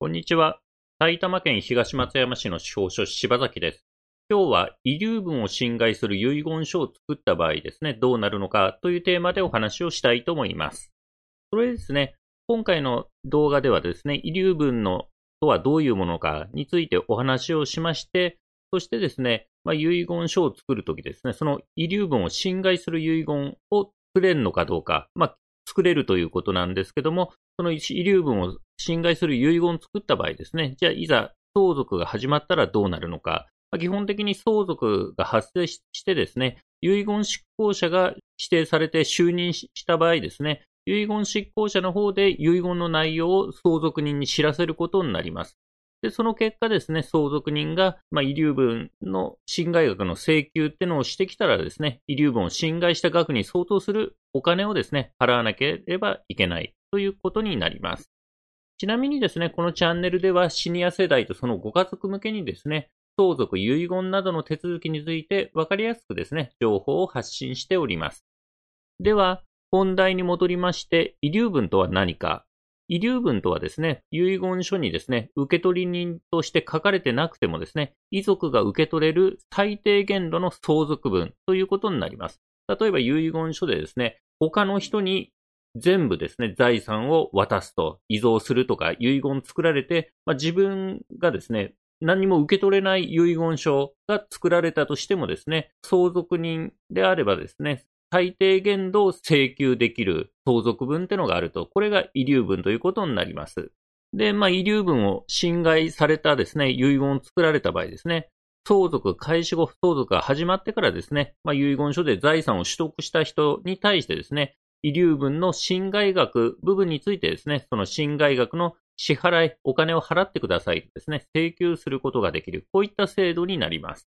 こんにちは。埼玉県東松山市の司法書士柴崎です。今日は遺留分を侵害する遺言書を作った場合ですね、どうなるのかというテーマでお話をしたいと思います。それですね、今回の動画ではですね、遺留分のとはどういうものかについてお話をしまして、そしてですね、まあ、遺言書を作るときですね、その遺留分を侵害する遺言を作れるのかどうか、まあ、作れるということなんですけども、その遺留分を侵害する遺言を作った場合ですね、じゃあいざ相続が始まったらどうなるのか、まあ、基本的に相続が発生してですね、遺言執行者が指定されて就任した場合ですね、遺言執行者の方で遺言の内容を相続人に知らせることになります。で、その結果ですね、相続人が、まあ、遺留分の侵害額の請求ってのをしてきたらですね、遺留分を侵害した額に相当するお金をですね、払わなければいけないということになります。ちなみにですね、このチャンネルではシニア世代とそのご家族向けにですね、相続、遺言などの手続きについて分かりやすくですね、情報を発信しております。では、本題に戻りまして、遺留分とは何か遺留分とはですね、遺言書にですね、受取人として書かれてなくてもですね、遺族が受け取れる最低限度の相続分ということになります。例えば遺言書でですね、他の人に全部ですね、財産を渡すと、遺贈するとか遺言作られて、まあ、自分がですね、何も受け取れない遺言書が作られたとしてもですね、相続人であればですね、最低限度請求できる相続分ってのがあると、これが遺留分ということになります。で、まあ、遺留分を侵害されたですね、遺言を作られた場合ですね、相続開始後、相続が始まってからですね、まあ、遺言書で財産を取得した人に対してですね、遺留分の侵害額部分についてですね、その侵害額の支払い、お金を払ってくださいとですね、請求することができる、こういった制度になります。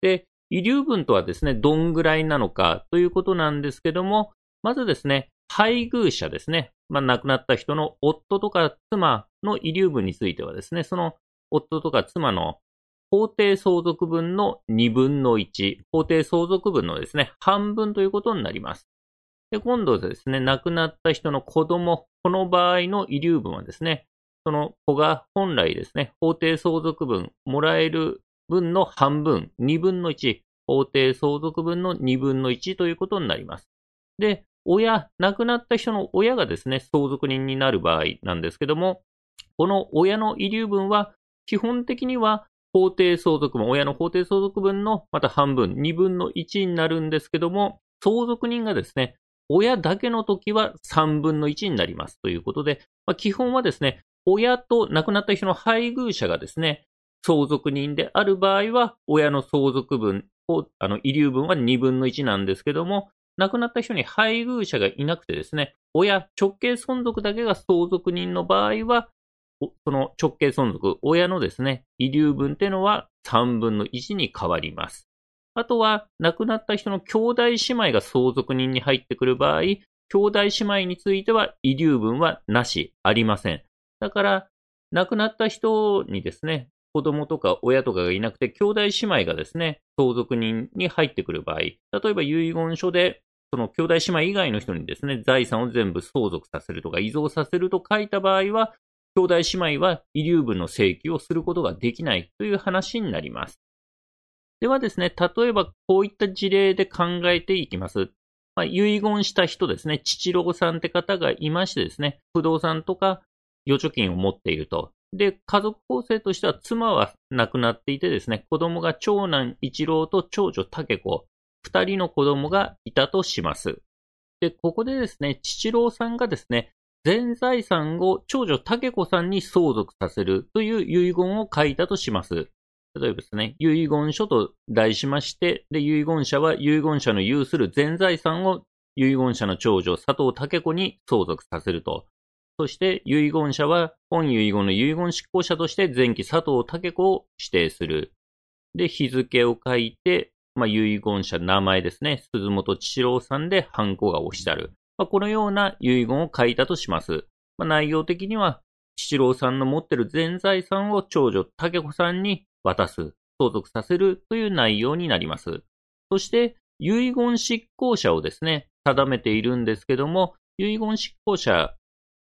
で、遺留分とはですね、どんぐらいなのかということなんですけども、まずですね、配偶者ですね、まあ、亡くなった人の夫とか妻の遺留分についてはですね、その夫とか妻の法定相続分の2分の1、法定相続分のですね、半分ということになります。で、今度ですね、亡くなった人の子供、この場合の遺留分はですね、その子が本来ですね、法定相続分もらえる分の半分、2分の1、法定相続分の2分の1ということになります。で、親、亡くなった人の親がですね、相続人になる場合なんですけども、この親の遺留分は、基本的には法定相続分、親の法定相続分のまた半分、2分の1になるんですけども、相続人がですね、親だけの時は3分の1になりますということで、まあ、基本はですね、親と亡くなった人の配偶者がですね、相続人である場合は、親の相続分を、あの、遺留分は2分の1なんですけども、亡くなった人に配偶者がいなくてですね、親、直系存続だけが相続人の場合は、その直系存続、親のですね、遺留分っていうのは3分の1に変わります。あとは、亡くなった人の兄弟姉妹が相続人に入ってくる場合、兄弟姉妹については遺留分はなし、ありません。だから、亡くなった人にですね、子供とか親とかがいなくて、兄弟姉妹がですね、相続人に入ってくる場合、例えば遺言書で、その兄弟姉妹以外の人にですね、財産を全部相続させるとか、遺贈させると書いた場合は、兄弟姉妹は遺留分の請求をすることができないという話になります。ではですね、例えばこういった事例で考えていきます。まあ、遺言した人ですね、父郎さんって方がいましてですね、不動産とか預貯金を持っていると。で、家族構成としては妻は亡くなっていてですね、子供が長男一郎と長女竹子、二人の子供がいたとします。で、ここでですね、父郎さんがですね、全財産を長女竹子さんに相続させるという遺言を書いたとします。例えばですね、遺言書と題しまして、で、遺言者は遺言者の有する全財産を遺言者の長女佐藤竹子に相続させると。そして遺言者は本遺言の遺言執行者として前期佐藤武子を指定する。で、日付を書いて、まあ、遺言者名前ですね。鈴本千郎さんでハンコが押してある。まあ、このような遺言を書いたとします。まあ、内容的には、千郎さんの持ってる全財産を長女武子さんに渡す、相続させるという内容になります。そして、遺言執行者をですね、定めているんですけども、遺言執行者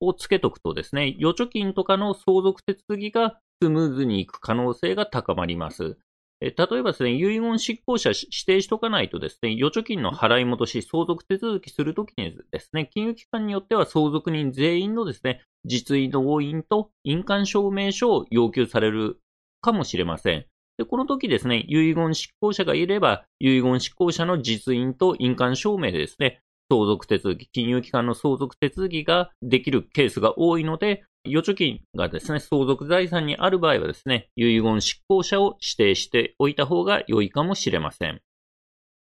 をつけとくとですね、預貯金とかの相続手続きがスムーズにいく可能性が高まります。え例えばですね、遺言執行者指定しとかないとですね、預貯金の払い戻し、相続手続きするときにですね、金融機関によっては相続人全員のですね、実印の押印と印鑑証明書を要求されるかもしれません。で、この時ですね、遺言執行者がいれば、遺言執行者の実印と印鑑証明でですね、相続手続き、金融機関の相続手続きができるケースが多いので、預貯金がですね、相続財産にある場合はですね、遺言執行者を指定しておいた方が良いかもしれません。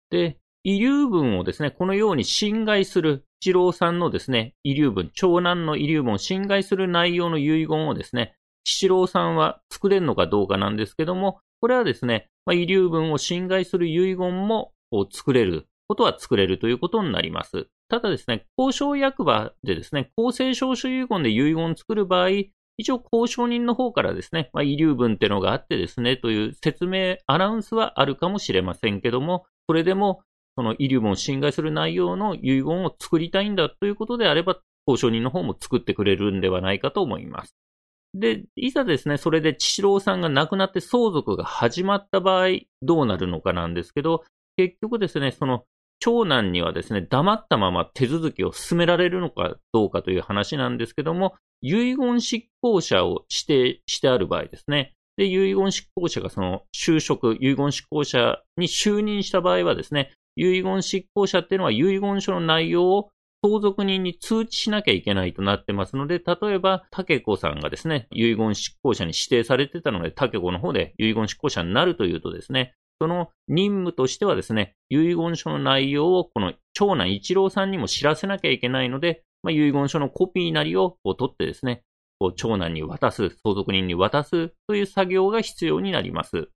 で、遺留分をですね、このように侵害する、一郎さんのですね、遺留分、長男の遺留分を侵害する内容の遺言をですね、七郎さんは作れるのかどうかなんですけども、これはですね、まあ、遺留分を侵害する遺言も作れることは作れるということになります。ただですね、交渉役場でですね、公正証書遺言で遺言を作る場合、一応交渉人の方からですね、まあ、遺留分っていうのがあってですね、という説明、アナウンスはあるかもしれませんけども、それでも、その遺留分を侵害する内容の遺言を作りたいんだということであれば、交渉人の方も作ってくれるんではないかと思います。で、いざですね、それで千郎さんが亡くなって相続が始まった場合、どうなるのかなんですけど、結局ですね、その長男にはですね、黙ったまま手続きを進められるのかどうかという話なんですけども、遺言執行者を指定してある場合ですね。で、遺言執行者がその就職、遺言執行者に就任した場合はですね、遺言執行者っていうのは遺言書の内容を相続人に通知しなきゃいけないとなってますので、例えば、竹子さんがですね、遺言執行者に指定されてたので、竹子の方で遺言執行者になるというとですね、その任務としてはですね、遺言書の内容をこの長男一郎さんにも知らせなきゃいけないので、まあ、遺言書のコピーなりをこう取ってですね、こう長男に渡す、相続人に渡すという作業が必要になります。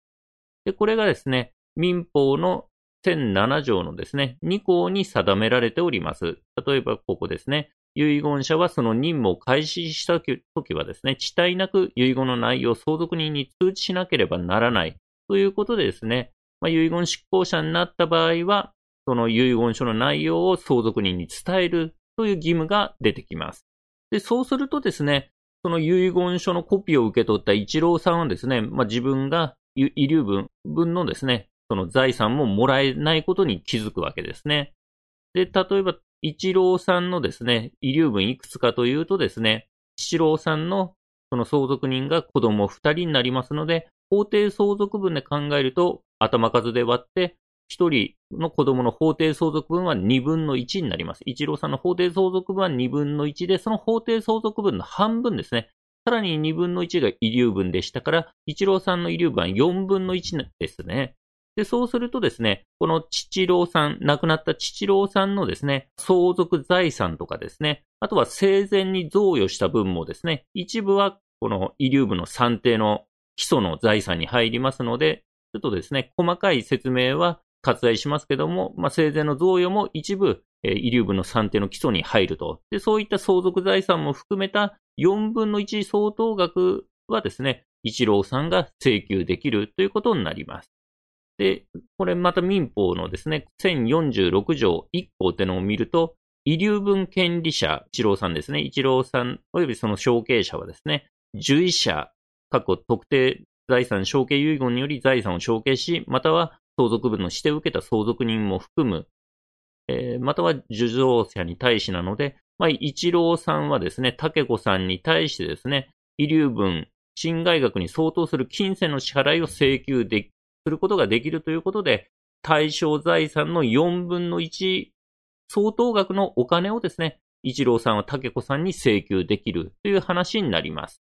で、これがですね、民法の1007条のですね、2項に定められております。例えばここですね、遺言者はその任務を開始したときはですね、遅滞なく遺言の内容を相続人に通知しなければならないということでですね、まあ、遺言執行者になった場合は、その遺言書の内容を相続人に伝えるという義務が出てきます。で、そうするとですね、その遺言書のコピーを受け取った一郎さんはですね、まあ、自分が遺留分分のですね、その財産ももらえないことに気づくわけですね。で、例えば、一郎さんのですね、遺留分いくつかというとですね、一郎さんのその相続人が子供二人になりますので、法定相続分で考えると、頭数で割って、一人の子供の法定相続分は二分の一になります。一郎さんの法定相続分は二分の一で、その法定相続分の半分ですね。さらに二分の一が遺留分でしたから、一郎さんの遺留分は四分の一ですね。で、そうするとですね、この父郎さん、亡くなった父郎さんのですね、相続財産とかですね、あとは生前に贈与した分もですね、一部はこの遺留分の算定の基礎の財産に入りますので、ちょっとですね、細かい説明は割愛しますけども、まあ、生前の贈与も一部、えー、遺留分の算定の基礎に入ると。で、そういった相続財産も含めた4分の1相当額はですね、一郎さんが請求できるということになります。で、これまた民法のですね、1046条1項ってのを見ると、遺留分権利者、一郎さんですね、一郎さん及びその承継者はですね、受意者過去特定財産承継遺言により財産を承継し、または相続分の指定を受けた相続人も含む、えー、または受贈者に対しなので、まあ、一郎さんはですね、竹子さんに対してですね、遺留分、侵害額に相当する金銭の支払いを請求で、することができるということで、対象財産の4分の1相当額のお金をですね、一郎さんは竹子さんに請求できるという話になります。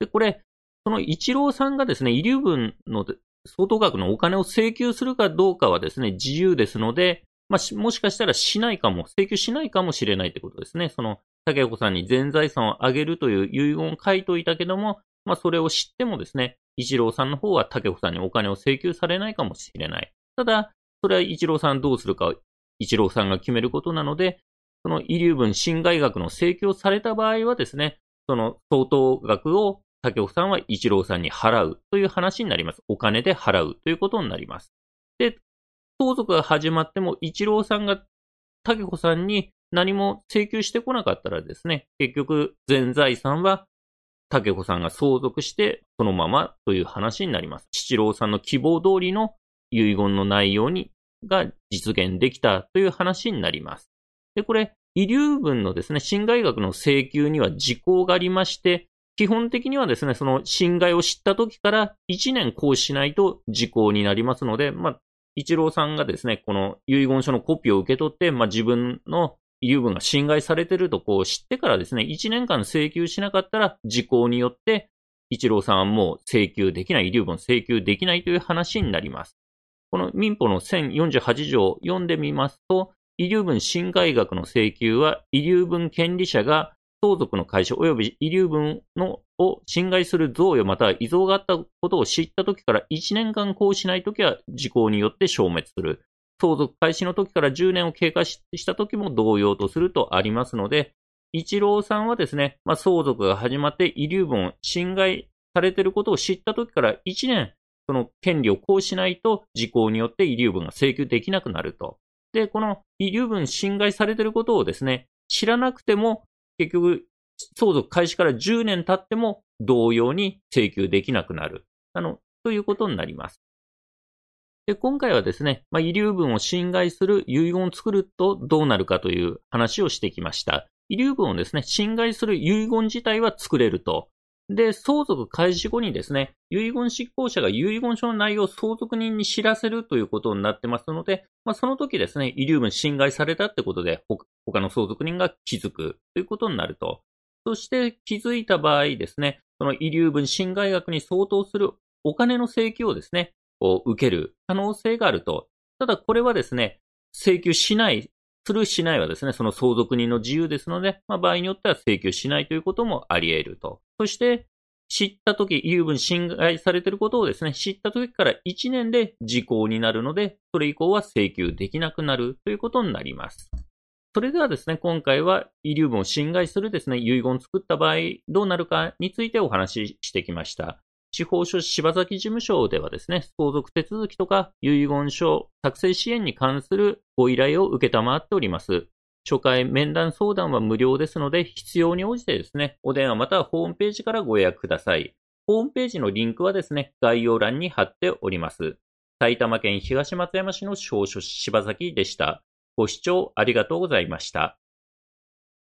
で、これ、その一郎さんがですね、遺留分の相当額のお金を請求するかどうかはですね、自由ですので、まあ、もしかしたらしないかも、請求しないかもしれないということですね。その、竹子さんに全財産をあげるという遺言を書いといたけども、まあ、それを知ってもですね、一郎さんの方は竹子さんにお金を請求されないかもしれない。ただ、それは一郎さんどうするか、一郎さんが決めることなので、その遺留分侵害額の請求をされた場合はですね、その相当額を竹尾さんは一郎さんに払うという話になります。お金で払うということになります。で、相続が始まっても一郎さんが竹子さんに何も請求してこなかったらですね、結局全財産は竹子さんが相続してそのままという話になります。七郎さんの希望通りの遺言の内容にが実現できたという話になります。で、これ、遺留分のですね、侵害額の請求には時効がありまして、基本的にはですね、その侵害を知った時から1年行使しないと時効になりますので、まあ、一郎さんがですね、この遺言書のコピーを受け取って、まあ、自分の遺留分が侵害されてるとこう知ってからですね、1年間請求しなかったら時効によって、一郎さんはもう請求できない、遺留分請求できないという話になります。この民法の1048条を読んでみますと、遺留分侵害額の請求は、遺留分権利者が相続の開始及び遺留分のを侵害する贈与または遺贈があったことを知った時から1年間行使しない時は時効によって消滅する。相続開始の時から10年を経過した時も同様とするとありますので、一郎さんはですね、まあ、相続が始まって遺留分を侵害されていることを知った時から1年、その権利を行使しないと時効によって遺留分が請求できなくなると。で、この遺留分侵害されていることをですね、知らなくても結局、相続開始から10年経っても同様に請求できなくなる。あの、ということになります。で、今回はですね、まあ、遺留分を侵害する遺言を作るとどうなるかという話をしてきました。遺留分をですね、侵害する遺言自体は作れると。で、相続開始後にですね、遺言執行者が遺言書の内容を相続人に知らせるということになってますので、まあ、その時ですね、遺留分侵害されたってことで、他の相続人が気づくということになると。そして気づいた場合ですね、その遺留分侵害額に相当するお金の請求をですね、を受ける可能性があると。ただこれはですね、請求しない、するしないはですね、その相続人の自由ですので、まあ、場合によっては請求しないということもあり得ると。そして、知ったとき、遺分侵害されていることをですね、知ったときから1年で時効になるので、それ以降は請求できなくなるということになります。それではですね、今回は遺留分を侵害するですね、遺言を作った場合、どうなるかについてお話ししてきました。司法書柴崎事務所ではですね、相続手続きとか遺言書作成支援に関するご依頼を受けたまっております。初回面談相談は無料ですので、必要に応じてですね、お電話またはホームページからご予約ください。ホームページのリンクはですね、概要欄に貼っております。埼玉県東松山市の司法書柴崎でした。ご視聴ありがとうございました。